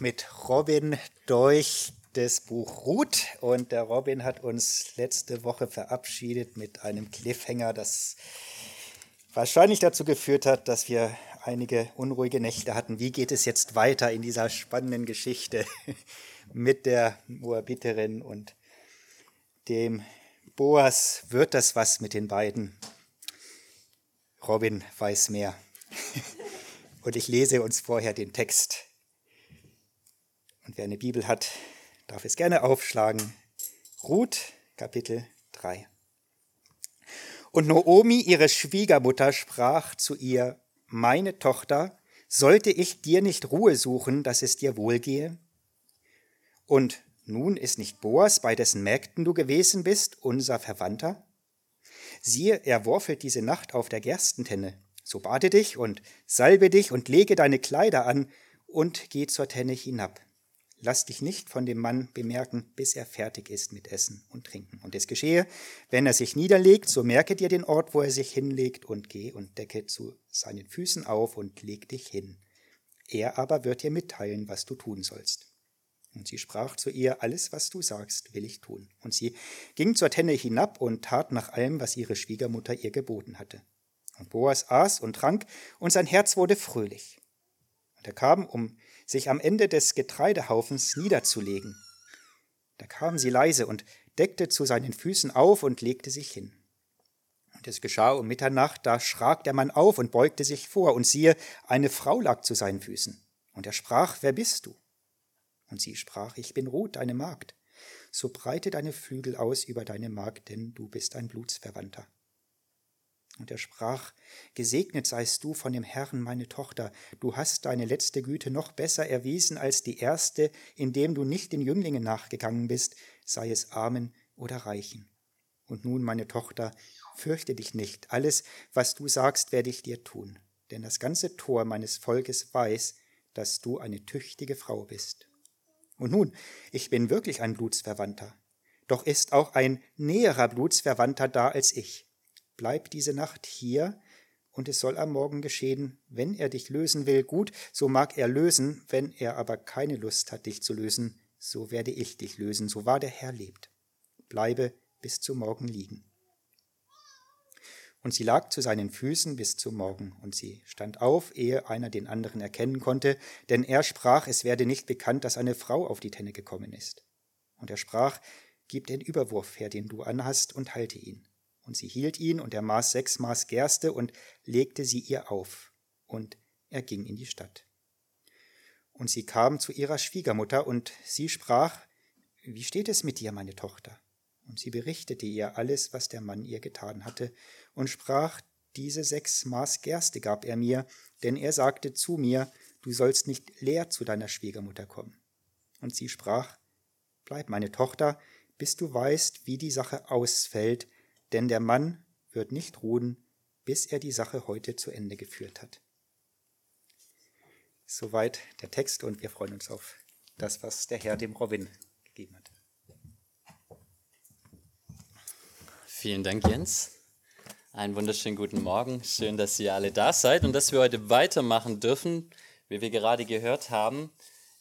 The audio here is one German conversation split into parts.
mit Robin durch das Buch Ruth und der Robin hat uns letzte Woche verabschiedet mit einem Cliffhanger, das wahrscheinlich dazu geführt hat, dass wir einige unruhige Nächte hatten. Wie geht es jetzt weiter in dieser spannenden Geschichte mit der Moabiterin und dem Boas? Wird das was mit den beiden? Robin weiß mehr. Und ich lese uns vorher den Text. Und wer eine Bibel hat, darf es gerne aufschlagen. Ruth, Kapitel 3. Und Noomi, ihre Schwiegermutter, sprach zu ihr, meine Tochter, sollte ich dir nicht Ruhe suchen, dass es dir wohlgehe? Und nun ist nicht Boas, bei dessen Mägden du gewesen bist, unser Verwandter? Siehe, er worfelt diese Nacht auf der Gerstentenne. So bade dich und salbe dich und lege deine Kleider an und geh zur Tenne hinab. Lass dich nicht von dem Mann bemerken, bis er fertig ist mit Essen und Trinken. Und es geschehe, wenn er sich niederlegt, so merke dir den Ort, wo er sich hinlegt, und geh und decke zu seinen Füßen auf und leg dich hin. Er aber wird dir mitteilen, was du tun sollst. Und sie sprach zu ihr, alles, was du sagst, will ich tun. Und sie ging zur Tenne hinab und tat nach allem, was ihre Schwiegermutter ihr geboten hatte. Und Boas aß und trank, und sein Herz wurde fröhlich. Und er kam, um sich am Ende des Getreidehaufens niederzulegen. Da kam sie leise und deckte zu seinen Füßen auf und legte sich hin. Und es geschah um Mitternacht, da schrak der Mann auf und beugte sich vor, und siehe, eine Frau lag zu seinen Füßen. Und er sprach, Wer bist du? Und sie sprach, Ich bin Ruth, deine Magd. So breite deine Flügel aus über deine Magd, denn du bist ein Blutsverwandter. Und er sprach, Gesegnet seist du von dem Herrn, meine Tochter, du hast deine letzte Güte noch besser erwiesen als die erste, indem du nicht den Jünglingen nachgegangen bist, sei es Armen oder Reichen. Und nun, meine Tochter, fürchte dich nicht, alles, was du sagst, werde ich dir tun, denn das ganze Tor meines Volkes weiß, dass du eine tüchtige Frau bist. Und nun, ich bin wirklich ein Blutsverwandter, doch ist auch ein näherer Blutsverwandter da als ich bleib diese Nacht hier, und es soll am Morgen geschehen, wenn er dich lösen will, gut, so mag er lösen, wenn er aber keine Lust hat, dich zu lösen, so werde ich dich lösen, so wahr der Herr lebt. Bleibe bis zum Morgen liegen. Und sie lag zu seinen Füßen bis zum Morgen, und sie stand auf, ehe einer den anderen erkennen konnte, denn er sprach, es werde nicht bekannt, dass eine Frau auf die Tenne gekommen ist. Und er sprach, Gib den Überwurf her, den du anhast, und halte ihn. Und sie hielt ihn, und er maß sechs Maß Gerste und legte sie ihr auf. Und er ging in die Stadt. Und sie kam zu ihrer Schwiegermutter, und sie sprach, Wie steht es mit dir, meine Tochter? Und sie berichtete ihr alles, was der Mann ihr getan hatte, und sprach, Diese sechs Maß Gerste gab er mir, denn er sagte zu mir, Du sollst nicht leer zu deiner Schwiegermutter kommen. Und sie sprach, Bleib, meine Tochter, bis du weißt, wie die Sache ausfällt, denn der Mann wird nicht ruhen, bis er die Sache heute zu Ende geführt hat. Soweit der Text und wir freuen uns auf das, was der Herr dem Robin gegeben hat. Vielen Dank, Jens. Einen wunderschönen guten Morgen. Schön, dass ihr alle da seid und dass wir heute weitermachen dürfen, wie wir gerade gehört haben,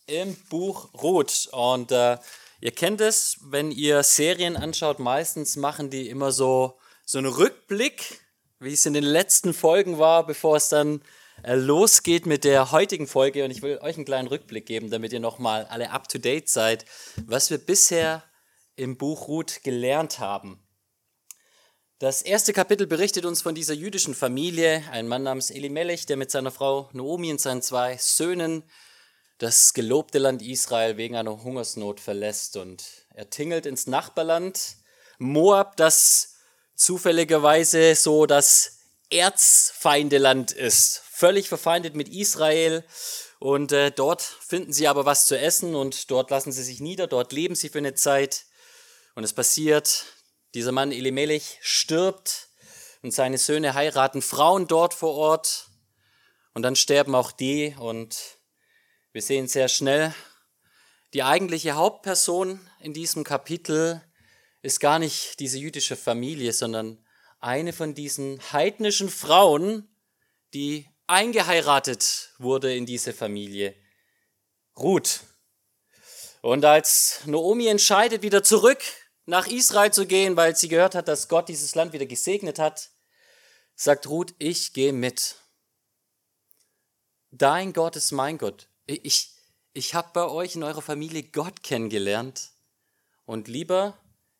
im Buch Ruth. Und äh, Ihr kennt es, wenn ihr Serien anschaut, meistens machen die immer so, so einen Rückblick, wie es in den letzten Folgen war, bevor es dann äh, losgeht mit der heutigen Folge. Und ich will euch einen kleinen Rückblick geben, damit ihr nochmal alle up-to-date seid, was wir bisher im Buch Ruth gelernt haben. Das erste Kapitel berichtet uns von dieser jüdischen Familie, ein Mann namens Elimelech, der mit seiner Frau Naomi und seinen zwei Söhnen das gelobte Land Israel wegen einer Hungersnot verlässt und er tingelt ins Nachbarland Moab, das zufälligerweise so das Erzfeindeland ist, völlig verfeindet mit Israel. Und äh, dort finden sie aber was zu essen und dort lassen sie sich nieder, dort leben sie für eine Zeit. Und es passiert, dieser Mann Elimelech stirbt und seine Söhne heiraten Frauen dort vor Ort. Und dann sterben auch die und wir sehen sehr schnell, die eigentliche Hauptperson in diesem Kapitel ist gar nicht diese jüdische Familie, sondern eine von diesen heidnischen Frauen, die eingeheiratet wurde in diese Familie. Ruth. Und als Naomi entscheidet, wieder zurück nach Israel zu gehen, weil sie gehört hat, dass Gott dieses Land wieder gesegnet hat, sagt Ruth, ich gehe mit. Dein Gott ist mein Gott. Ich, ich habe bei euch in eurer Familie Gott kennengelernt. Und lieber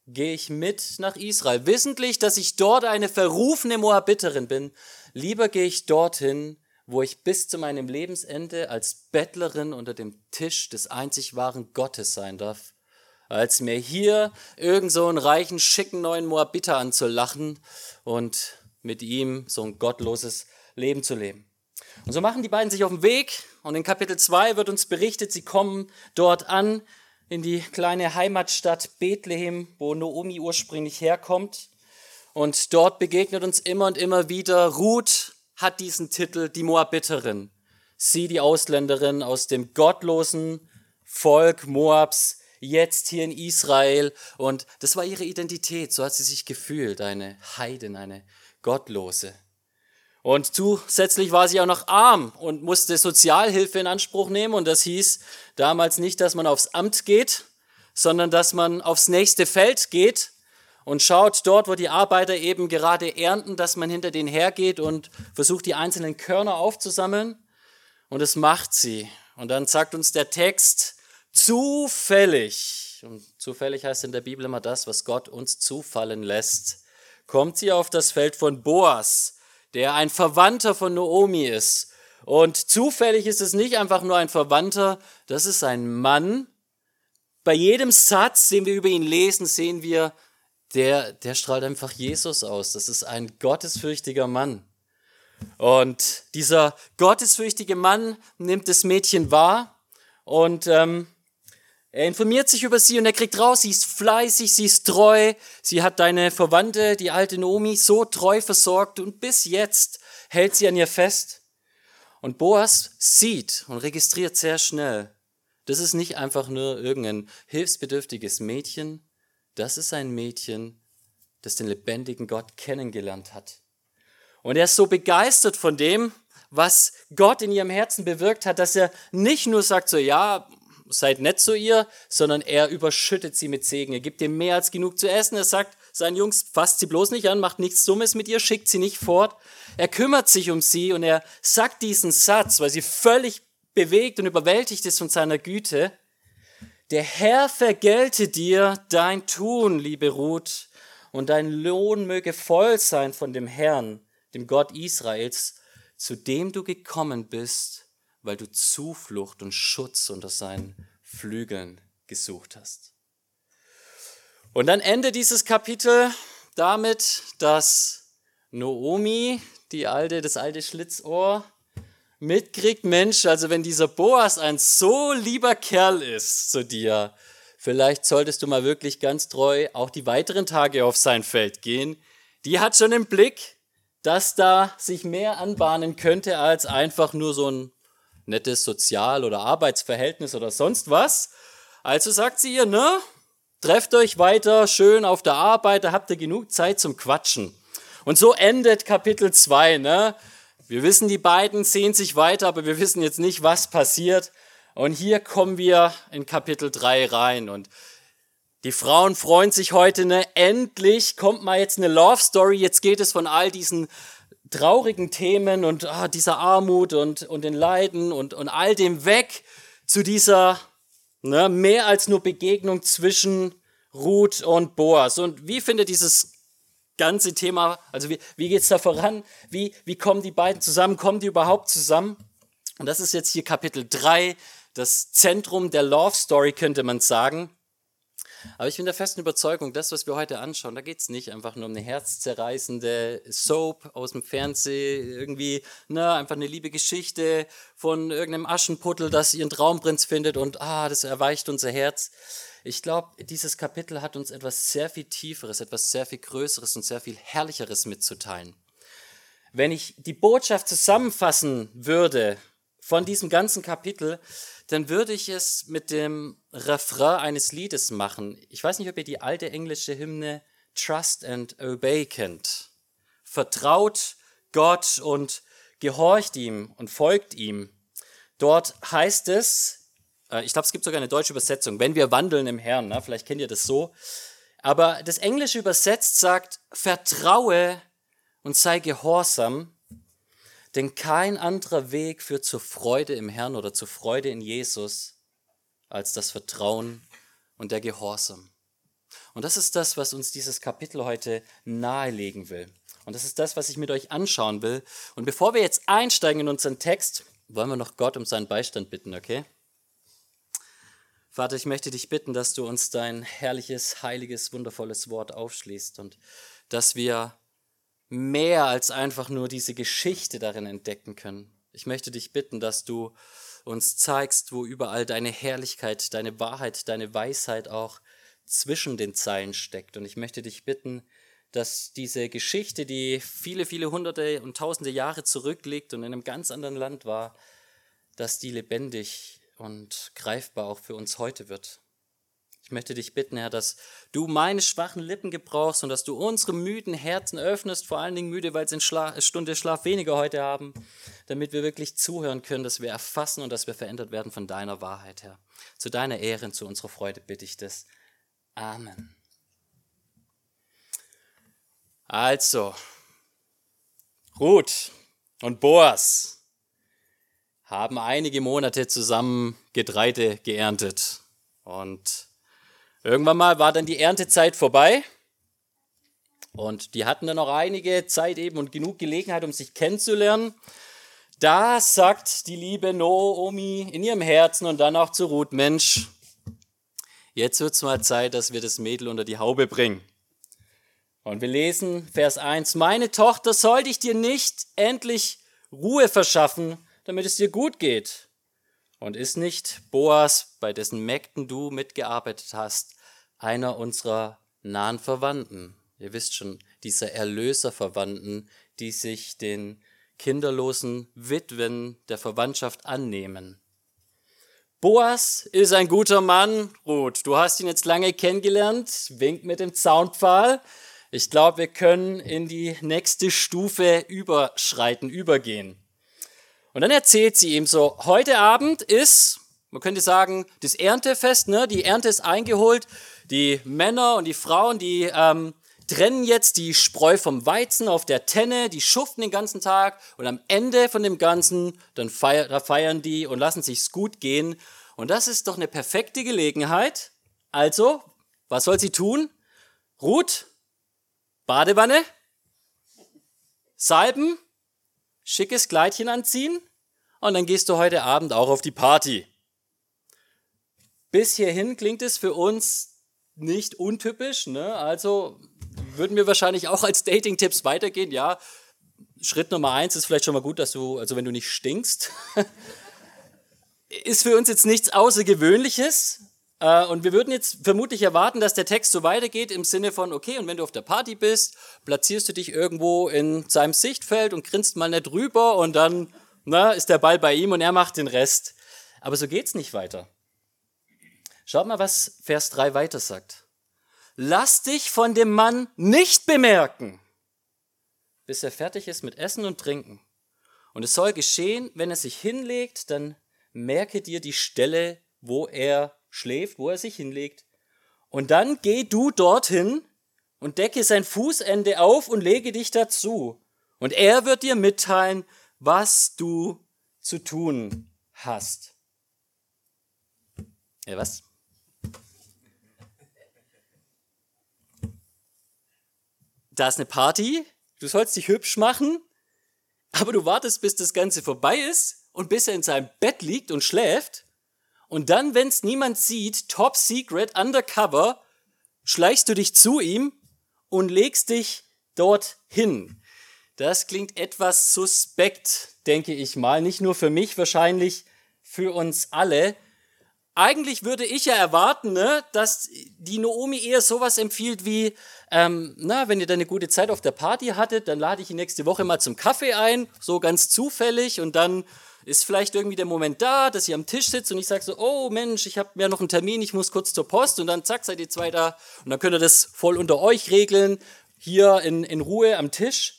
gehe ich mit nach Israel, wissentlich, dass ich dort eine verrufene Moabiterin bin. Lieber gehe ich dorthin, wo ich bis zu meinem Lebensende als Bettlerin unter dem Tisch des einzig wahren Gottes sein darf, als mir hier irgend so einen reichen, schicken neuen Moabiter anzulachen und mit ihm so ein gottloses Leben zu leben. Und so machen die beiden sich auf den Weg und in Kapitel 2 wird uns berichtet, sie kommen dort an in die kleine Heimatstadt Bethlehem, wo Noomi ursprünglich herkommt. Und dort begegnet uns immer und immer wieder Ruth hat diesen Titel, die Moabiterin. Sie, die Ausländerin aus dem gottlosen Volk Moabs, jetzt hier in Israel. Und das war ihre Identität, so hat sie sich gefühlt, eine Heidin, eine Gottlose. Und zusätzlich war sie auch noch arm und musste Sozialhilfe in Anspruch nehmen. Und das hieß damals nicht, dass man aufs Amt geht, sondern dass man aufs nächste Feld geht und schaut dort, wo die Arbeiter eben gerade ernten, dass man hinter denen hergeht und versucht, die einzelnen Körner aufzusammeln. Und das macht sie. Und dann sagt uns der Text, zufällig, und zufällig heißt in der Bibel immer das, was Gott uns zufallen lässt, kommt sie auf das Feld von Boas der ein Verwandter von Noomi ist. Und zufällig ist es nicht einfach nur ein Verwandter, das ist ein Mann. Bei jedem Satz, den wir über ihn lesen, sehen wir, der, der strahlt einfach Jesus aus. Das ist ein gottesfürchtiger Mann. Und dieser gottesfürchtige Mann nimmt das Mädchen wahr und ähm, er informiert sich über sie und er kriegt raus, sie ist fleißig, sie ist treu, sie hat deine Verwandte, die alte Nomi, so treu versorgt und bis jetzt hält sie an ihr fest. Und Boas sieht und registriert sehr schnell, das ist nicht einfach nur irgendein hilfsbedürftiges Mädchen, das ist ein Mädchen, das den lebendigen Gott kennengelernt hat. Und er ist so begeistert von dem, was Gott in ihrem Herzen bewirkt hat, dass er nicht nur sagt so, ja, seid nett zu ihr, sondern er überschüttet sie mit Segen. Er gibt ihr mehr als genug zu essen. Er sagt seinen Jungs, fasst sie bloß nicht an, macht nichts Dummes mit ihr, schickt sie nicht fort. Er kümmert sich um sie und er sagt diesen Satz, weil sie völlig bewegt und überwältigt ist von seiner Güte. Der Herr vergelte dir dein Tun, liebe Ruth, und dein Lohn möge voll sein von dem Herrn, dem Gott Israels, zu dem du gekommen bist weil du Zuflucht und Schutz unter seinen Flügeln gesucht hast. Und dann endet dieses Kapitel damit, dass Noomi, die alte, das alte Schlitzohr, mitkriegt, Mensch, also wenn dieser Boas ein so lieber Kerl ist zu dir, vielleicht solltest du mal wirklich ganz treu auch die weiteren Tage auf sein Feld gehen. Die hat schon im Blick, dass da sich mehr anbahnen könnte als einfach nur so ein nettes Sozial- oder Arbeitsverhältnis oder sonst was. Also sagt sie ihr, ne, trefft euch weiter schön auf der Arbeit, da habt ihr genug Zeit zum Quatschen. Und so endet Kapitel 2, ne? Wir wissen, die beiden sehen sich weiter, aber wir wissen jetzt nicht, was passiert. Und hier kommen wir in Kapitel 3 rein und die Frauen freuen sich heute, ne? Endlich kommt mal jetzt eine Love Story. Jetzt geht es von all diesen traurigen Themen und ah, dieser Armut und, und den Leiden und, und all dem weg zu dieser ne, mehr als nur Begegnung zwischen Ruth und Boas. Und wie findet dieses ganze Thema, also wie, wie geht es da voran? Wie, wie kommen die beiden zusammen? Kommen die überhaupt zusammen? Und das ist jetzt hier Kapitel 3, das Zentrum der Love Story, könnte man sagen. Aber ich bin der festen Überzeugung, das, was wir heute anschauen, da geht es nicht einfach nur um eine herzzerreißende Soap aus dem Fernsehen, irgendwie, ne, einfach eine liebe Geschichte von irgendeinem Aschenputtel, das ihren Traumprinz findet und ah, das erweicht unser Herz. Ich glaube, dieses Kapitel hat uns etwas sehr viel Tieferes, etwas sehr viel Größeres und sehr viel Herrlicheres mitzuteilen. Wenn ich die Botschaft zusammenfassen würde von diesem ganzen Kapitel, dann würde ich es mit dem Refrain eines Liedes machen. Ich weiß nicht, ob ihr die alte englische Hymne Trust and Obey kennt. Vertraut Gott und gehorcht ihm und folgt ihm. Dort heißt es Äh, ich glaube, es gibt sogar eine deutsche Übersetzung. Wenn wir wandeln im Herrn. Ne? Vielleicht kennt ihr das so. Aber das Englische übersetzt sagt, vertraue und sei gehorsam, denn kein anderer Weg führt zur Freude im Herrn oder zur Freude in Jesus als das Vertrauen und der Gehorsam. Und das ist das, was uns dieses Kapitel heute nahelegen will. Und das ist das, was ich mit euch anschauen will. Und bevor wir jetzt einsteigen in unseren Text, wollen wir noch Gott um seinen Beistand bitten, okay? Vater, ich möchte dich bitten, dass du uns dein herrliches, heiliges, wundervolles Wort aufschließt und dass wir mehr als einfach nur diese Geschichte darin entdecken können. Ich möchte dich bitten, dass du uns zeigst, wo überall deine Herrlichkeit, deine Wahrheit, deine Weisheit auch zwischen den Zeilen steckt. Und ich möchte dich bitten, dass diese Geschichte, die viele, viele hunderte und tausende Jahre zurückliegt und in einem ganz anderen Land war, dass die lebendig und greifbar auch für uns heute wird. Ich möchte dich bitten, Herr, dass du meine schwachen Lippen gebrauchst und dass du unsere müden Herzen öffnest, vor allen Dingen müde, weil sie eine Stunde Schlaf weniger heute haben, damit wir wirklich zuhören können, dass wir erfassen und dass wir verändert werden von deiner Wahrheit, Herr. Zu deiner Ehre und zu unserer Freude bitte ich das. Amen. Also, Ruth und Boas haben einige Monate zusammen Getreide geerntet. Und irgendwann mal war dann die Erntezeit vorbei. Und die hatten dann noch einige Zeit eben und genug Gelegenheit, um sich kennenzulernen. Da sagt die liebe Noomi in ihrem Herzen und dann auch zu Ruth, Mensch, jetzt wird es mal Zeit, dass wir das Mädel unter die Haube bringen. Und wir lesen Vers 1, meine Tochter, soll dich dir nicht endlich Ruhe verschaffen, damit es dir gut geht? Und ist nicht Boas, bei dessen Mägden du mitgearbeitet hast, einer unserer nahen Verwandten? Ihr wisst schon, dieser Erlöserverwandten, die sich den kinderlosen Witwen der Verwandtschaft annehmen. Boas ist ein guter Mann, Ruth. Du hast ihn jetzt lange kennengelernt, winkt mit dem Zaunpfahl. Ich glaube, wir können in die nächste Stufe überschreiten, übergehen. Und dann erzählt sie ihm so, heute Abend ist, man könnte sagen, das Erntefest, ne? die Ernte ist eingeholt, die Männer und die Frauen, die ähm, trennen jetzt die Spreu vom Weizen auf der Tenne, die schuften den ganzen Tag und am Ende von dem Ganzen, dann feier, da feiern die und lassen sich's gut gehen. Und das ist doch eine perfekte Gelegenheit. Also, was soll sie tun? Ruth Badewanne, Salben, schickes Kleidchen anziehen und dann gehst du heute Abend auch auf die Party. Bis hierhin klingt es für uns nicht untypisch, ne? also würden wir wahrscheinlich auch als Dating-Tipps weitergehen. Ja, Schritt Nummer eins ist vielleicht schon mal gut, dass du, also wenn du nicht stinkst, ist für uns jetzt nichts Außergewöhnliches. Äh, und wir würden jetzt vermutlich erwarten, dass der Text so weitergeht im Sinne von, okay, und wenn du auf der Party bist, platzierst du dich irgendwo in seinem Sichtfeld und grinst mal nicht rüber und dann na, ist der Ball bei ihm und er macht den Rest. Aber so geht's nicht weiter. Schaut mal, was Vers 3 weiter sagt. Lass dich von dem Mann nicht bemerken, bis er fertig ist mit Essen und Trinken. Und es soll geschehen, wenn er sich hinlegt, dann merke dir die Stelle, wo er schläft, wo er sich hinlegt. Und dann geh du dorthin und decke sein Fußende auf und lege dich dazu. Und er wird dir mitteilen, was du zu tun hast. Ja, was? Da ist eine Party, du sollst dich hübsch machen, aber du wartest, bis das Ganze vorbei ist und bis er in seinem Bett liegt und schläft und dann, wenn es niemand sieht, top secret, undercover, schleichst du dich zu ihm und legst dich dort hin. Das klingt etwas suspekt, denke ich mal. Nicht nur für mich, wahrscheinlich für uns alle. Eigentlich würde ich ja erwarten, ne, dass die Naomi eher sowas empfiehlt wie, ähm, na, wenn ihr da eine gute Zeit auf der Party hattet, dann lade ich ihn nächste Woche mal zum Kaffee ein, so ganz zufällig und dann ist vielleicht irgendwie der Moment da, dass ihr am Tisch sitzt und ich sage so, oh Mensch, ich habe ja noch einen Termin, ich muss kurz zur Post und dann zack, seid ihr zwei da und dann könnt ihr das voll unter euch regeln, hier in, in Ruhe am Tisch.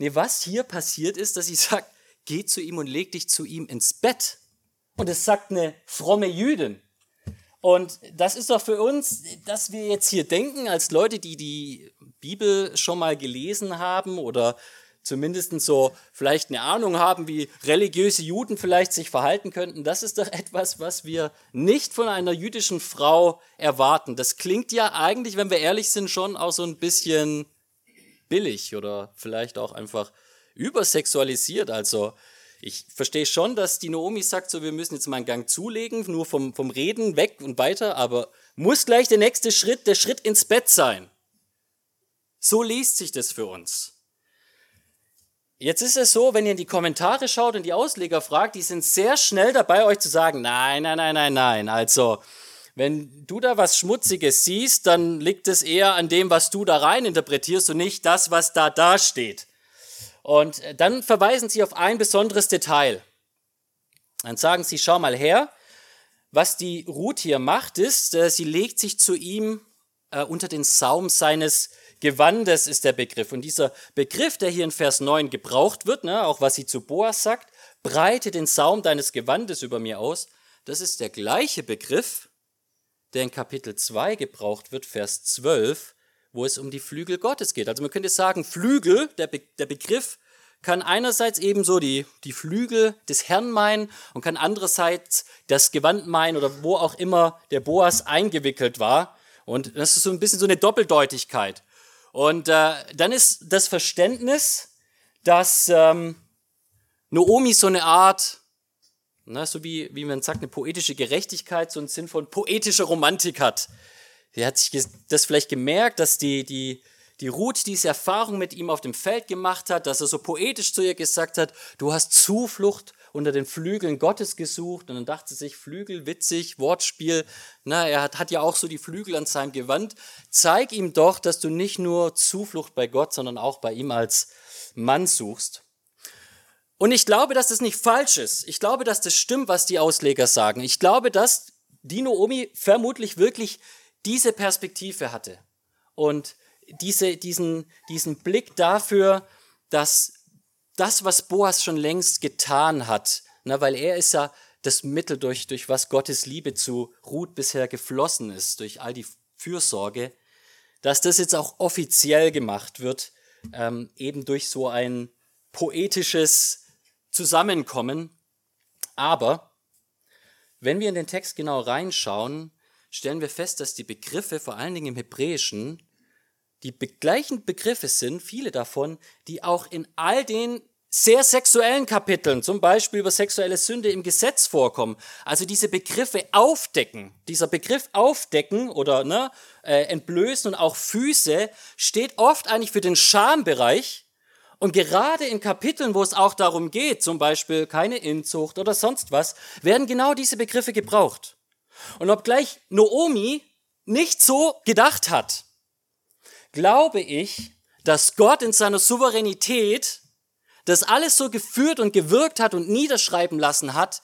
Nee, was hier passiert ist, dass ich sage, geh zu ihm und leg dich zu ihm ins Bett. Und es sagt eine fromme Jüdin. Und das ist doch für uns, dass wir jetzt hier denken, als Leute, die die Bibel schon mal gelesen haben oder zumindest so vielleicht eine Ahnung haben, wie religiöse Juden vielleicht sich verhalten könnten, das ist doch etwas, was wir nicht von einer jüdischen Frau erwarten. Das klingt ja eigentlich, wenn wir ehrlich sind, schon auch so ein bisschen billig oder vielleicht auch einfach übersexualisiert. Also ich verstehe schon, dass die Naomi sagt, so wir müssen jetzt mal einen Gang zulegen, nur vom, vom Reden weg und weiter, aber muss gleich der nächste Schritt, der Schritt ins Bett sein. So liest sich das für uns. Jetzt ist es so, wenn ihr in die Kommentare schaut und die Ausleger fragt, die sind sehr schnell dabei, euch zu sagen, nein, nein, nein, nein, nein. Also, wenn du da was Schmutziges siehst, dann liegt es eher an dem, was du da rein interpretierst und nicht das, was da da steht. Und dann verweisen sie auf ein besonderes Detail. Dann sagen sie, schau mal her, was die Ruth hier macht, ist, äh, sie legt sich zu ihm äh, unter den Saum seines Gewandes ist der Begriff. Und dieser Begriff, der hier in Vers 9 gebraucht wird, ne, auch was sie zu Boas sagt, breite den Saum deines Gewandes über mir aus, das ist der gleiche Begriff, der in Kapitel 2 gebraucht wird, Vers 12, wo es um die Flügel Gottes geht. Also man könnte sagen, Flügel, der, Be der Begriff, kann einerseits ebenso die, die Flügel des Herrn meinen und kann andererseits das Gewand meinen oder wo auch immer der Boas eingewickelt war. Und das ist so ein bisschen so eine Doppeldeutigkeit. Und äh, dann ist das Verständnis, dass ähm, Noomi so eine Art, na, so wie, wie man sagt, eine poetische Gerechtigkeit, so einen Sinn von poetischer Romantik hat. Sie hat sich das vielleicht gemerkt, dass die, die, die Ruth diese Erfahrung mit ihm auf dem Feld gemacht hat, dass er so poetisch zu ihr gesagt hat, du hast Zuflucht unter den Flügeln Gottes gesucht und dann dachte sie sich, Flügel, witzig, Wortspiel, na, er hat, hat ja auch so die Flügel an seinem Gewand. Zeig ihm doch, dass du nicht nur Zuflucht bei Gott, sondern auch bei ihm als Mann suchst. Und ich glaube, dass das nicht falsch ist. Ich glaube, dass das stimmt, was die Ausleger sagen. Ich glaube, dass die Naomi vermutlich wirklich diese Perspektive hatte und diese, diesen, diesen Blick dafür, dass das, was Boas schon längst getan hat, na, weil er ist ja das Mittel, durch, durch was Gottes Liebe zu Ruth bisher geflossen ist, durch all die Fürsorge, dass das jetzt auch offiziell gemacht wird, ähm, eben durch so ein poetisches Zusammenkommen. Aber wenn wir in den Text genau reinschauen, stellen wir fest, dass die Begriffe, vor allen Dingen im Hebräischen, die gleichen Begriffe sind, viele davon, die auch in all den sehr sexuellen Kapiteln, zum Beispiel über sexuelle Sünde im Gesetz vorkommen. Also diese Begriffe aufdecken. Dieser Begriff aufdecken oder ne, äh, entblößen und auch Füße steht oft eigentlich für den Schambereich. Und gerade in Kapiteln, wo es auch darum geht, zum Beispiel keine Inzucht oder sonst was, werden genau diese Begriffe gebraucht. Und obgleich Noomi nicht so gedacht hat, glaube ich, dass Gott in seiner Souveränität das alles so geführt und gewirkt hat und niederschreiben lassen hat,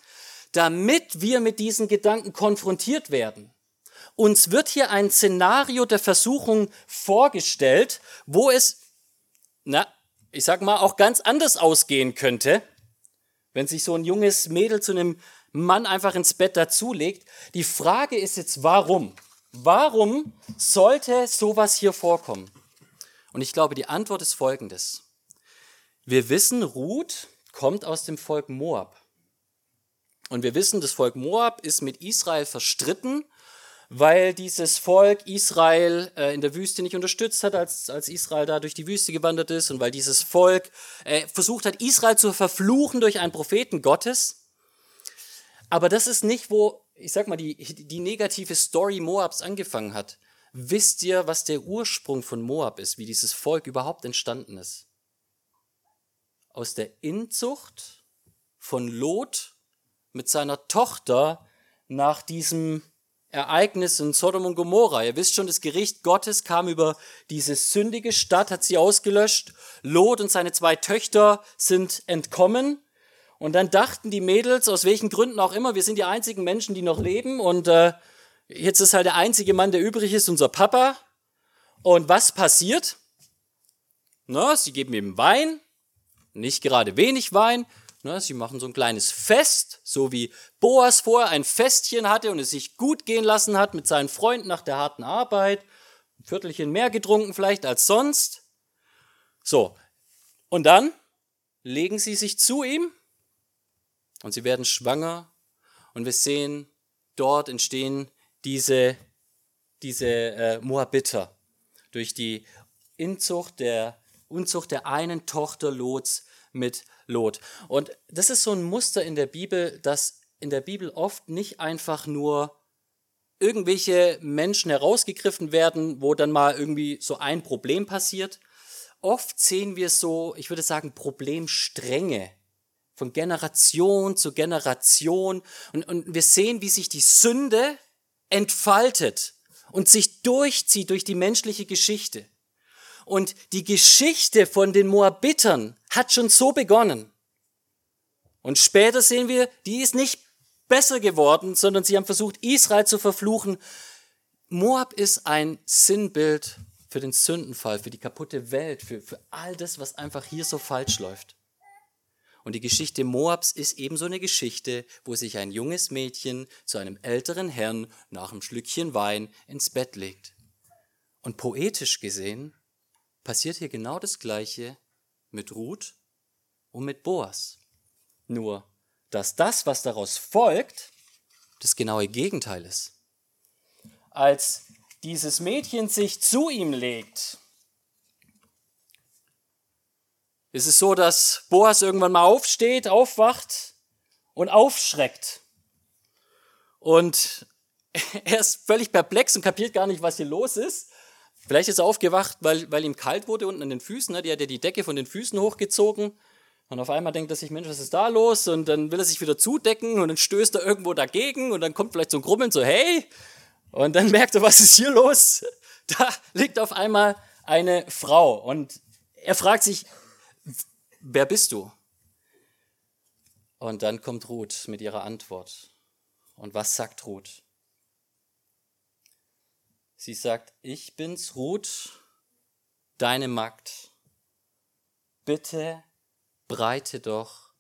damit wir mit diesen Gedanken konfrontiert werden. Uns wird hier ein Szenario der Versuchung vorgestellt, wo es, na, ich sag mal, auch ganz anders ausgehen könnte, wenn sich so ein junges Mädel zu einem Mann einfach ins Bett dazulegt. Die Frage ist jetzt, warum? Warum sollte sowas hier vorkommen? Und ich glaube, die Antwort ist folgendes. Wir wissen, Ruth kommt aus dem Volk Moab. Und wir wissen, das Volk Moab ist mit Israel verstritten, weil dieses Volk Israel äh, in der Wüste nicht unterstützt hat, als, als Israel da durch die Wüste gewandert ist und weil dieses Volk äh, versucht hat, Israel zu verfluchen durch einen Propheten Gottes. Aber das ist nicht, wo, ich sag mal, die, die negative Story Moabs angefangen hat. Wisst ihr, was der Ursprung von Moab ist, wie dieses Volk überhaupt entstanden ist? aus der Inzucht von Lot mit seiner Tochter nach diesem Ereignis in Sodom und Gomorra. Ihr wisst schon, das Gericht Gottes kam über diese sündige Stadt, hat sie ausgelöscht. Lot und seine zwei Töchter sind entkommen. Und dann dachten die Mädels, aus welchen Gründen auch immer, wir sind die einzigen Menschen, die noch leben. Und äh, jetzt ist halt der einzige Mann, der übrig ist, unser Papa. Und was passiert? Na, sie geben ihm Wein, nicht gerade wenig Wein sie machen so ein kleines Fest, so wie Boas vorher ein Festchen hatte und es sich gut gehen lassen hat mit seinen Freunden nach der harten Arbeit. Ein Viertelchen mehr getrunken vielleicht als sonst. So, und dann legen sie sich zu ihm und sie werden schwanger und wir sehen, dort entstehen diese, diese äh, Moabiter durch die Inzucht der, Unzucht der einen Tochter Lots mit Lot. Und das ist so ein Muster in der Bibel, dass in der Bibel oft nicht einfach nur irgendwelche Menschen herausgegriffen werden, wo dann mal irgendwie so ein Problem passiert. Oft sehen wir so, ich würde sagen, Problemstränge von Generation zu Generation. Und, und wir sehen, wie sich die Sünde entfaltet und sich durchzieht durch die menschliche Geschichte. Und die Geschichte von den Moabitern hat schon so begonnen. Und später sehen wir, die ist nicht besser geworden, sondern sie haben versucht, Israel zu verfluchen. Moab ist ein Sinnbild für den Sündenfall, für die kaputte Welt, für, für all das, was einfach hier so falsch läuft. Und die Geschichte Moabs ist ebenso eine Geschichte, wo sich ein junges Mädchen zu einem älteren Herrn nach einem Schlückchen Wein ins Bett legt. Und poetisch gesehen passiert hier genau das Gleiche mit Ruth und mit Boas. Nur, dass das, was daraus folgt, das genaue Gegenteil ist. Als dieses Mädchen sich zu ihm legt, ist es so, dass Boas irgendwann mal aufsteht, aufwacht und aufschreckt. Und er ist völlig perplex und kapiert gar nicht, was hier los ist. Vielleicht ist er aufgewacht, weil, weil ihm kalt wurde unten an den Füßen. Ne? Die hat ja die Decke von den Füßen hochgezogen. Und auf einmal denkt er sich, Mensch, was ist da los? Und dann will er sich wieder zudecken und dann stößt er irgendwo dagegen und dann kommt vielleicht so ein Grummeln, so, hey! Und dann merkt er, was ist hier los? Da liegt auf einmal eine Frau und er fragt sich, wer bist du? Und dann kommt Ruth mit ihrer Antwort. Und was sagt Ruth? Sie sagt, ich bin's, Ruth, deine Magd. Bitte breite doch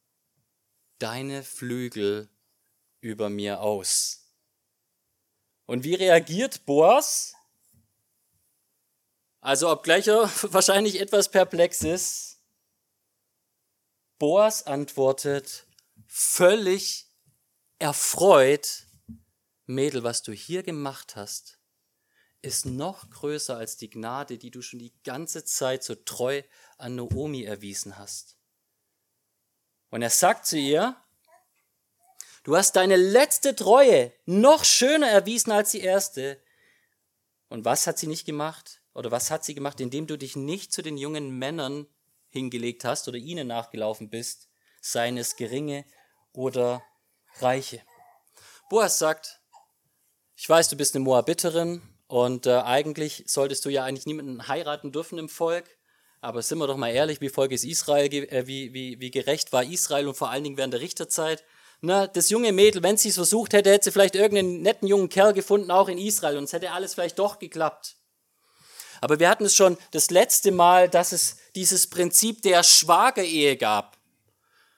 deine Flügel über mir aus. Und wie reagiert Boas? Also obgleich er wahrscheinlich etwas perplex ist, Boas antwortet völlig erfreut, Mädel, was du hier gemacht hast, ist noch größer als die Gnade, die du schon die ganze Zeit so treu an Naomi erwiesen hast. Und er sagt zu ihr, du hast deine letzte Treue noch schöner erwiesen als die erste. Und was hat sie nicht gemacht? Oder was hat sie gemacht, indem du dich nicht zu den jungen Männern hingelegt hast oder ihnen nachgelaufen bist, seien es geringe oder reiche? Boas sagt, ich weiß, du bist eine Moabiterin, und äh, eigentlich solltest du ja eigentlich niemanden heiraten dürfen im Volk. Aber sind wir doch mal ehrlich, wie Volk ist Israel, äh, wie, wie, wie gerecht war Israel und vor allen Dingen während der Richterzeit. Na, das junge Mädel, wenn sie es versucht hätte, hätte sie vielleicht irgendeinen netten jungen Kerl gefunden, auch in Israel. Und es hätte alles vielleicht doch geklappt. Aber wir hatten es schon das letzte Mal, dass es dieses Prinzip der Schwagerehe gab.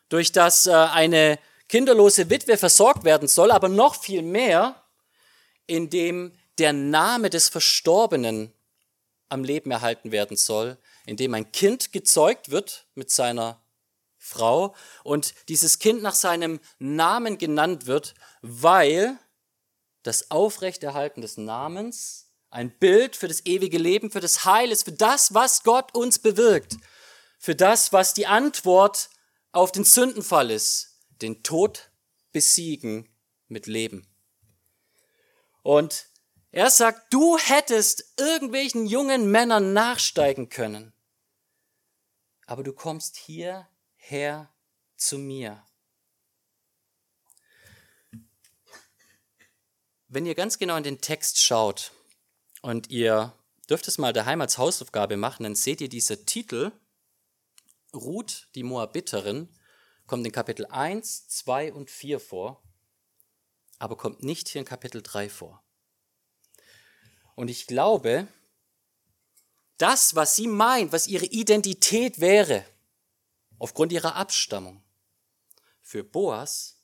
Durch das äh, eine kinderlose Witwe versorgt werden soll, aber noch viel mehr, indem der Name des Verstorbenen am Leben erhalten werden soll, indem ein Kind gezeugt wird mit seiner Frau und dieses Kind nach seinem Namen genannt wird, weil das Aufrechterhalten des Namens ein Bild für das ewige Leben, für das Heil ist, für das, was Gott uns bewirkt, für das, was die Antwort auf den Sündenfall ist, den Tod besiegen mit Leben. Und er sagt, du hättest irgendwelchen jungen Männern nachsteigen können, aber du kommst hierher zu mir. Wenn ihr ganz genau in den Text schaut und ihr dürft es mal daheim als Hausaufgabe machen, dann seht ihr dieser Titel, Ruth, die Moabiterin, kommt in Kapitel 1, 2 und 4 vor, aber kommt nicht hier in Kapitel 3 vor. Und ich glaube, das, was sie meint, was ihre Identität wäre, aufgrund ihrer Abstammung, Für Boas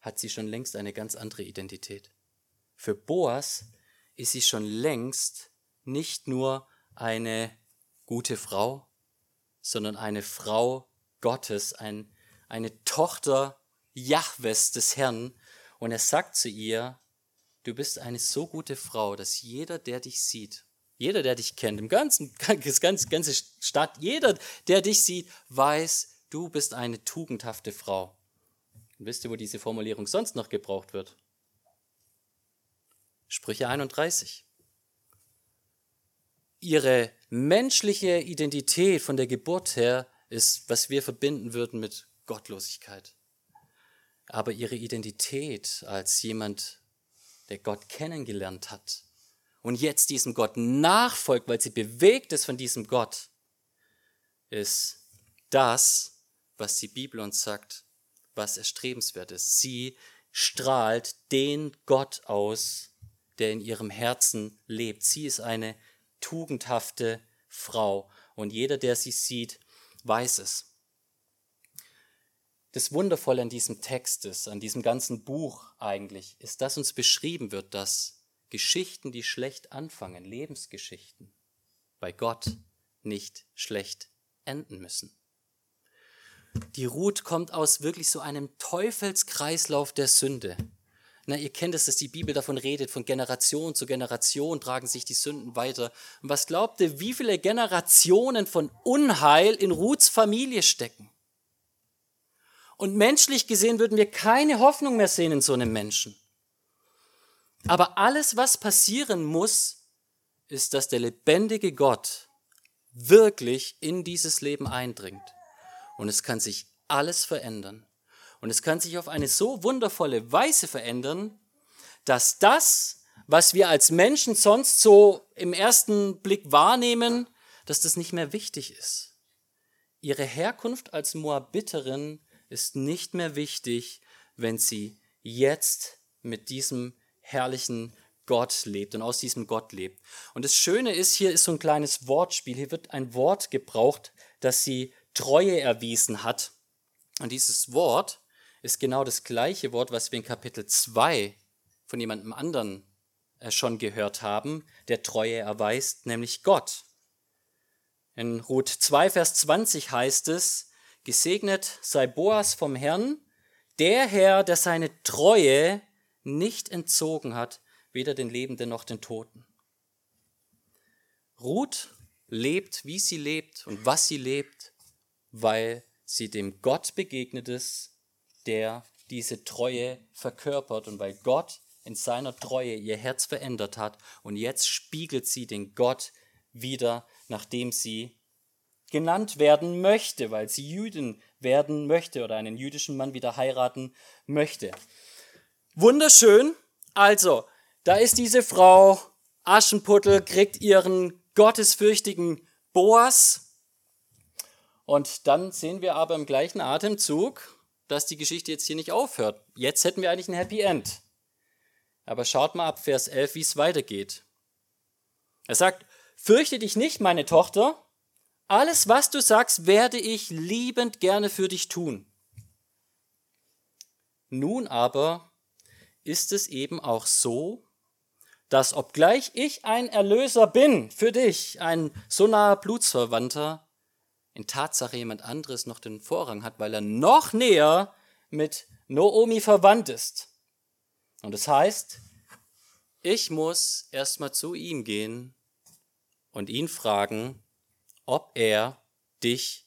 hat sie schon längst eine ganz andere Identität. Für Boas ist sie schon längst nicht nur eine gute Frau, sondern eine Frau Gottes, ein, eine Tochter Jahwes des Herrn. Und er sagt zu ihr, du bist eine so gute Frau, dass jeder, der dich sieht, jeder, der dich kennt, im ganzen, das ganze, Stadt, jeder, der dich sieht, weiß, du bist eine tugendhafte Frau. Und wisst ihr, wo diese Formulierung sonst noch gebraucht wird? Sprüche 31. Ihre menschliche Identität von der Geburt her ist, was wir verbinden würden mit Gottlosigkeit. Aber ihre Identität als jemand, der Gott kennengelernt hat und jetzt diesem Gott nachfolgt, weil sie bewegt ist von diesem Gott, ist das, was die Bibel uns sagt, was erstrebenswert ist. Sie strahlt den Gott aus, der in ihrem Herzen lebt. Sie ist eine tugendhafte Frau und jeder, der sie sieht, weiß es. Das Wundervolle an diesem Text ist, an diesem ganzen Buch eigentlich, ist, dass uns beschrieben wird, dass Geschichten, die schlecht anfangen, Lebensgeschichten, bei Gott nicht schlecht enden müssen. Die Ruth kommt aus wirklich so einem Teufelskreislauf der Sünde. Na, ihr kennt es, dass die Bibel davon redet, von Generation zu Generation tragen sich die Sünden weiter. Und was glaubt ihr, wie viele Generationen von Unheil in Ruths Familie stecken? Und menschlich gesehen würden wir keine Hoffnung mehr sehen in so einem Menschen. Aber alles, was passieren muss, ist, dass der lebendige Gott wirklich in dieses Leben eindringt. Und es kann sich alles verändern. Und es kann sich auf eine so wundervolle Weise verändern, dass das, was wir als Menschen sonst so im ersten Blick wahrnehmen, dass das nicht mehr wichtig ist. Ihre Herkunft als Moabiterin ist nicht mehr wichtig, wenn sie jetzt mit diesem herrlichen Gott lebt und aus diesem Gott lebt. Und das Schöne ist, hier ist so ein kleines Wortspiel. Hier wird ein Wort gebraucht, das sie Treue erwiesen hat. Und dieses Wort ist genau das gleiche Wort, was wir in Kapitel 2 von jemandem anderen äh, schon gehört haben, der Treue erweist, nämlich Gott. In Ruth 2, Vers 20 heißt es, Gesegnet sei Boas vom Herrn, der Herr, der seine Treue nicht entzogen hat, weder den Lebenden noch den Toten. Ruth lebt, wie sie lebt und was sie lebt, weil sie dem Gott begegnet ist, der diese Treue verkörpert und weil Gott in seiner Treue ihr Herz verändert hat und jetzt spiegelt sie den Gott wieder, nachdem sie genannt werden möchte, weil sie Jüdin werden möchte oder einen jüdischen Mann wieder heiraten möchte. Wunderschön. Also, da ist diese Frau, Aschenputtel, kriegt ihren gottesfürchtigen Boas. Und dann sehen wir aber im gleichen Atemzug, dass die Geschichte jetzt hier nicht aufhört. Jetzt hätten wir eigentlich ein Happy End. Aber schaut mal ab Vers 11, wie es weitergeht. Er sagt, fürchte dich nicht, meine Tochter. Alles, was du sagst, werde ich liebend gerne für dich tun. Nun aber ist es eben auch so, dass obgleich ich ein Erlöser bin für dich, ein so naher Blutsverwandter, in Tatsache jemand anderes noch den Vorrang hat, weil er noch näher mit Noomi verwandt ist. Und das heißt, ich muss erstmal zu ihm gehen und ihn fragen, ob er dich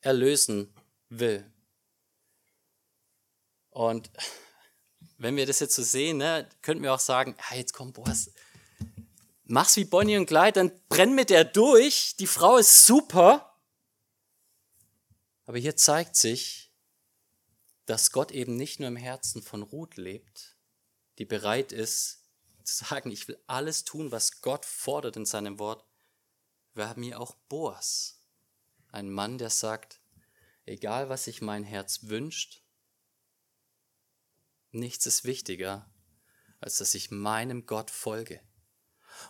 erlösen will. Und wenn wir das jetzt so sehen, ne, könnten wir auch sagen, ah, jetzt komm, Boas, mach's wie Bonnie und Clyde, dann brenn mit der durch, die Frau ist super. Aber hier zeigt sich, dass Gott eben nicht nur im Herzen von Ruth lebt, die bereit ist zu sagen, ich will alles tun, was Gott fordert in seinem Wort. Wir haben hier auch Boas, ein Mann, der sagt, egal was sich mein Herz wünscht, nichts ist wichtiger, als dass ich meinem Gott folge.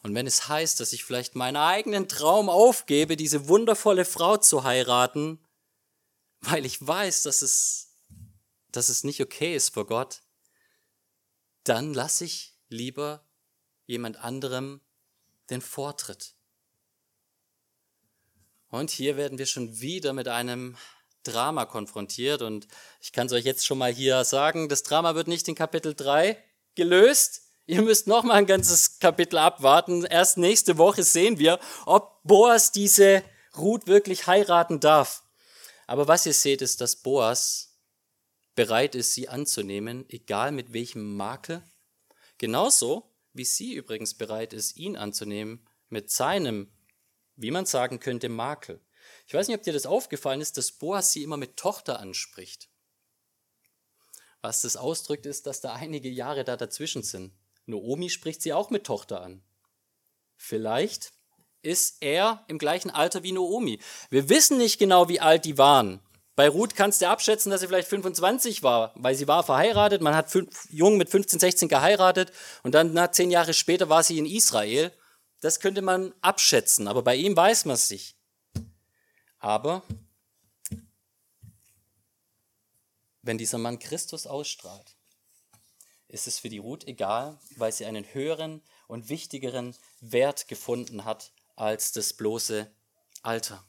Und wenn es heißt, dass ich vielleicht meinen eigenen Traum aufgebe, diese wundervolle Frau zu heiraten, weil ich weiß, dass es, dass es nicht okay ist vor Gott, dann lasse ich lieber jemand anderem den Vortritt. Und hier werden wir schon wieder mit einem Drama konfrontiert und ich kann es euch jetzt schon mal hier sagen, das Drama wird nicht in Kapitel 3 gelöst. Ihr müsst noch mal ein ganzes Kapitel abwarten. Erst nächste Woche sehen wir, ob Boas diese Ruth wirklich heiraten darf. Aber was ihr seht, ist, dass Boas bereit ist, sie anzunehmen, egal mit welchem Makel. Genauso wie sie übrigens bereit ist, ihn anzunehmen mit seinem, wie man sagen könnte, Makel. Ich weiß nicht, ob dir das aufgefallen ist, dass Boas sie immer mit Tochter anspricht. Was das ausdrückt, ist, dass da einige Jahre da dazwischen sind. Noomi spricht sie auch mit Tochter an. Vielleicht ist er im gleichen Alter wie Noomi. Wir wissen nicht genau, wie alt die waren. Bei Ruth kannst du abschätzen, dass sie vielleicht 25 war, weil sie war verheiratet. Man hat jung mit 15, 16 geheiratet und dann na, zehn Jahre später war sie in Israel. Das könnte man abschätzen, aber bei ihm weiß man es nicht. Aber wenn dieser Mann Christus ausstrahlt, ist es für die Ruth egal, weil sie einen höheren und wichtigeren Wert gefunden hat als das bloße Alter.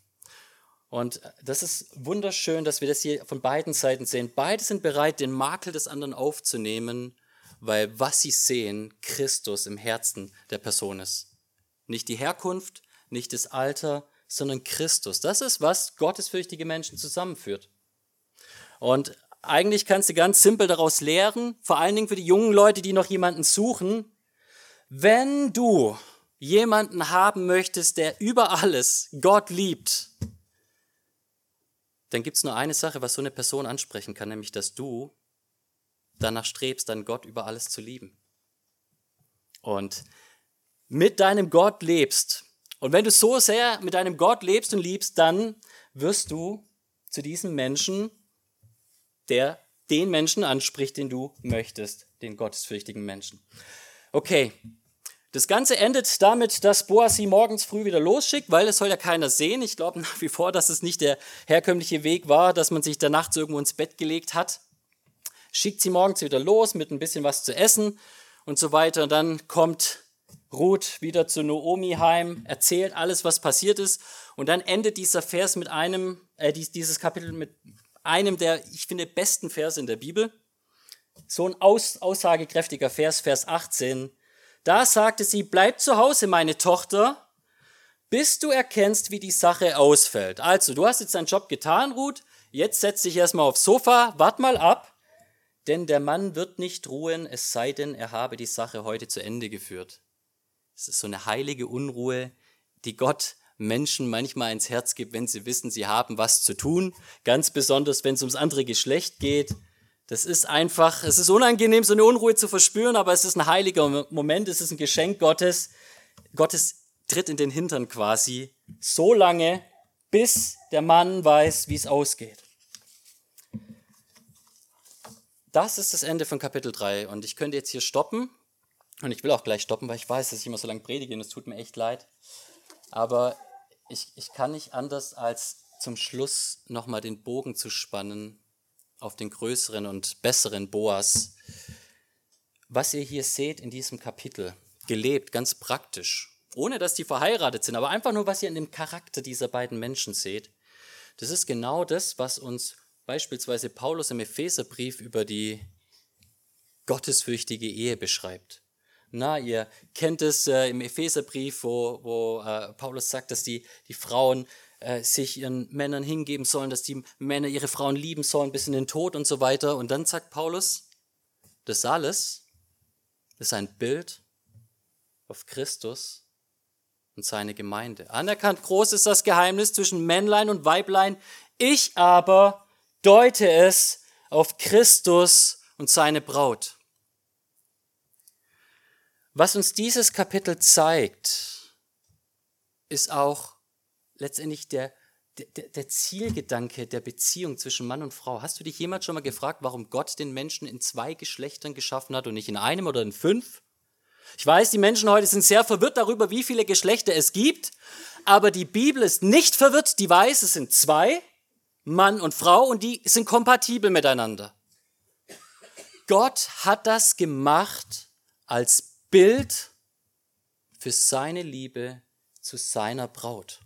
Und das ist wunderschön, dass wir das hier von beiden Seiten sehen. Beide sind bereit, den Makel des anderen aufzunehmen, weil was sie sehen, Christus im Herzen der Person ist. Nicht die Herkunft, nicht das Alter, sondern Christus. Das ist, was gottesfürchtige Menschen zusammenführt. Und eigentlich kannst du ganz simpel daraus lehren, vor allen Dingen für die jungen Leute, die noch jemanden suchen, wenn du jemanden haben möchtest, der über alles Gott liebt, dann gibt es nur eine Sache, was so eine Person ansprechen kann, nämlich dass du danach strebst, dann Gott über alles zu lieben. Und mit deinem Gott lebst. Und wenn du so sehr mit deinem Gott lebst und liebst, dann wirst du zu diesem Menschen, der den Menschen anspricht, den du möchtest, den gottesfürchtigen Menschen. Okay, das Ganze endet damit, dass Boas sie morgens früh wieder losschickt, weil es soll ja keiner sehen. Ich glaube nach wie vor, dass es nicht der herkömmliche Weg war, dass man sich da nachts irgendwo ins Bett gelegt hat. Schickt sie morgens wieder los mit ein bisschen was zu essen und so weiter. Und dann kommt Ruth wieder zu Noomi heim, erzählt alles, was passiert ist. Und dann endet dieser Vers mit einem, äh, dieses Kapitel mit einem der, ich finde, besten Verse in der Bibel. So ein aus, aussagekräftiger Vers, Vers 18. Da sagte sie, bleib zu Hause, meine Tochter, bis du erkennst, wie die Sache ausfällt. Also, du hast jetzt deinen Job getan, Ruth, jetzt setz dich erstmal aufs Sofa, wart mal ab, denn der Mann wird nicht ruhen, es sei denn, er habe die Sache heute zu Ende geführt. Es ist so eine heilige Unruhe, die Gott Menschen manchmal ins Herz gibt, wenn sie wissen, sie haben was zu tun, ganz besonders wenn es ums andere Geschlecht geht das ist einfach, es ist unangenehm, so eine Unruhe zu verspüren, aber es ist ein heiliger Moment, es ist ein Geschenk Gottes. Gottes tritt in den Hintern quasi so lange, bis der Mann weiß, wie es ausgeht. Das ist das Ende von Kapitel 3 und ich könnte jetzt hier stoppen und ich will auch gleich stoppen, weil ich weiß, dass ich immer so lange predige und es tut mir echt leid. Aber ich, ich kann nicht anders als zum Schluss nochmal den Bogen zu spannen auf den größeren und besseren Boas. Was ihr hier seht in diesem Kapitel, gelebt, ganz praktisch, ohne dass die verheiratet sind, aber einfach nur, was ihr in dem Charakter dieser beiden Menschen seht, das ist genau das, was uns beispielsweise Paulus im Epheserbrief über die gottesfürchtige Ehe beschreibt. Na, ihr kennt es äh, im Epheserbrief, wo, wo äh, Paulus sagt, dass die, die Frauen äh, sich ihren Männern hingeben sollen, dass die Männer ihre Frauen lieben sollen bis in den Tod und so weiter. Und dann sagt Paulus, das alles ist ein Bild auf Christus und seine Gemeinde. Anerkannt groß ist das Geheimnis zwischen Männlein und Weiblein. Ich aber deute es auf Christus und seine Braut. Was uns dieses Kapitel zeigt, ist auch letztendlich der, der, der Zielgedanke der Beziehung zwischen Mann und Frau. Hast du dich jemals schon mal gefragt, warum Gott den Menschen in zwei Geschlechtern geschaffen hat und nicht in einem oder in fünf? Ich weiß, die Menschen heute sind sehr verwirrt darüber, wie viele Geschlechter es gibt, aber die Bibel ist nicht verwirrt, die weiß, es sind zwei, Mann und Frau, und die sind kompatibel miteinander. Gott hat das gemacht als Bild für seine Liebe zu seiner Braut.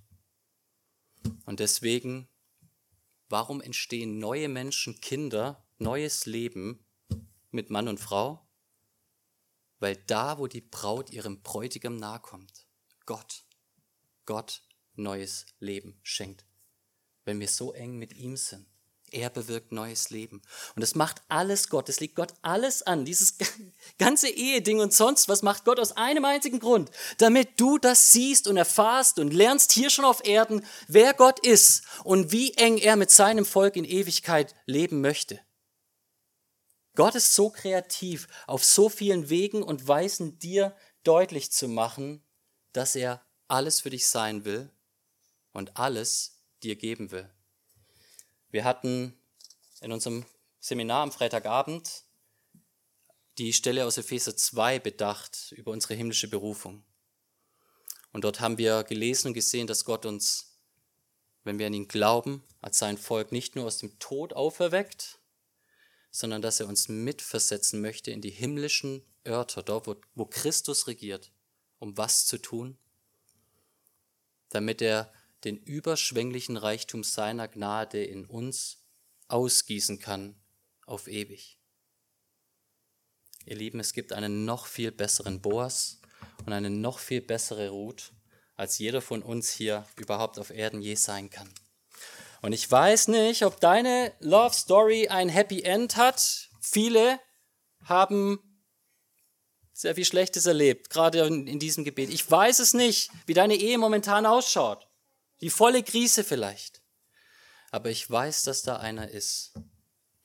Und deswegen, warum entstehen neue Menschen, Kinder, neues Leben mit Mann und Frau? Weil da, wo die Braut ihrem Bräutigam nahe kommt, Gott, Gott neues Leben schenkt. Wenn wir so eng mit ihm sind. Er bewirkt neues Leben. Und das macht alles Gott. Das liegt Gott alles an. Dieses ganze Eheding und sonst was macht Gott aus einem einzigen Grund. Damit du das siehst und erfahrst und lernst hier schon auf Erden, wer Gott ist und wie eng er mit seinem Volk in Ewigkeit leben möchte. Gott ist so kreativ, auf so vielen Wegen und Weisen dir deutlich zu machen, dass er alles für dich sein will und alles dir geben will. Wir hatten in unserem Seminar am Freitagabend die Stelle aus Epheser 2 bedacht über unsere himmlische Berufung. Und dort haben wir gelesen und gesehen, dass Gott uns, wenn wir an ihn glauben, als sein Volk nicht nur aus dem Tod auferweckt, sondern dass er uns mitversetzen möchte in die himmlischen Örter, dort, wo, wo Christus regiert, um was zu tun? Damit er den überschwänglichen Reichtum seiner Gnade in uns ausgießen kann auf ewig. Ihr Lieben, es gibt einen noch viel besseren Boas und eine noch viel bessere Ruth, als jeder von uns hier überhaupt auf Erden je sein kann. Und ich weiß nicht, ob deine Love Story ein Happy End hat. Viele haben sehr viel Schlechtes erlebt, gerade in, diesem Gebet. Ich weiß es nicht, wie deine Ehe momentan ausschaut. Die volle Krise vielleicht. Aber ich weiß, dass da einer ist,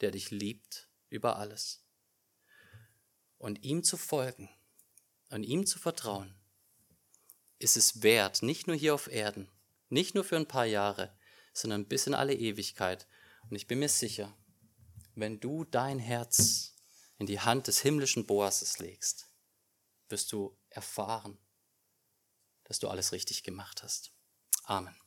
der dich liebt über alles. Und ihm zu folgen und ihm zu vertrauen, ist es wert, nicht nur hier auf Erden, nicht nur für ein paar Jahre, sondern bis in alle Ewigkeit. Und ich bin mir sicher, wenn du dein Herz in die Hand des himmlischen Boases legst, wirst du erfahren, dass du alles richtig gemacht hast. Amen.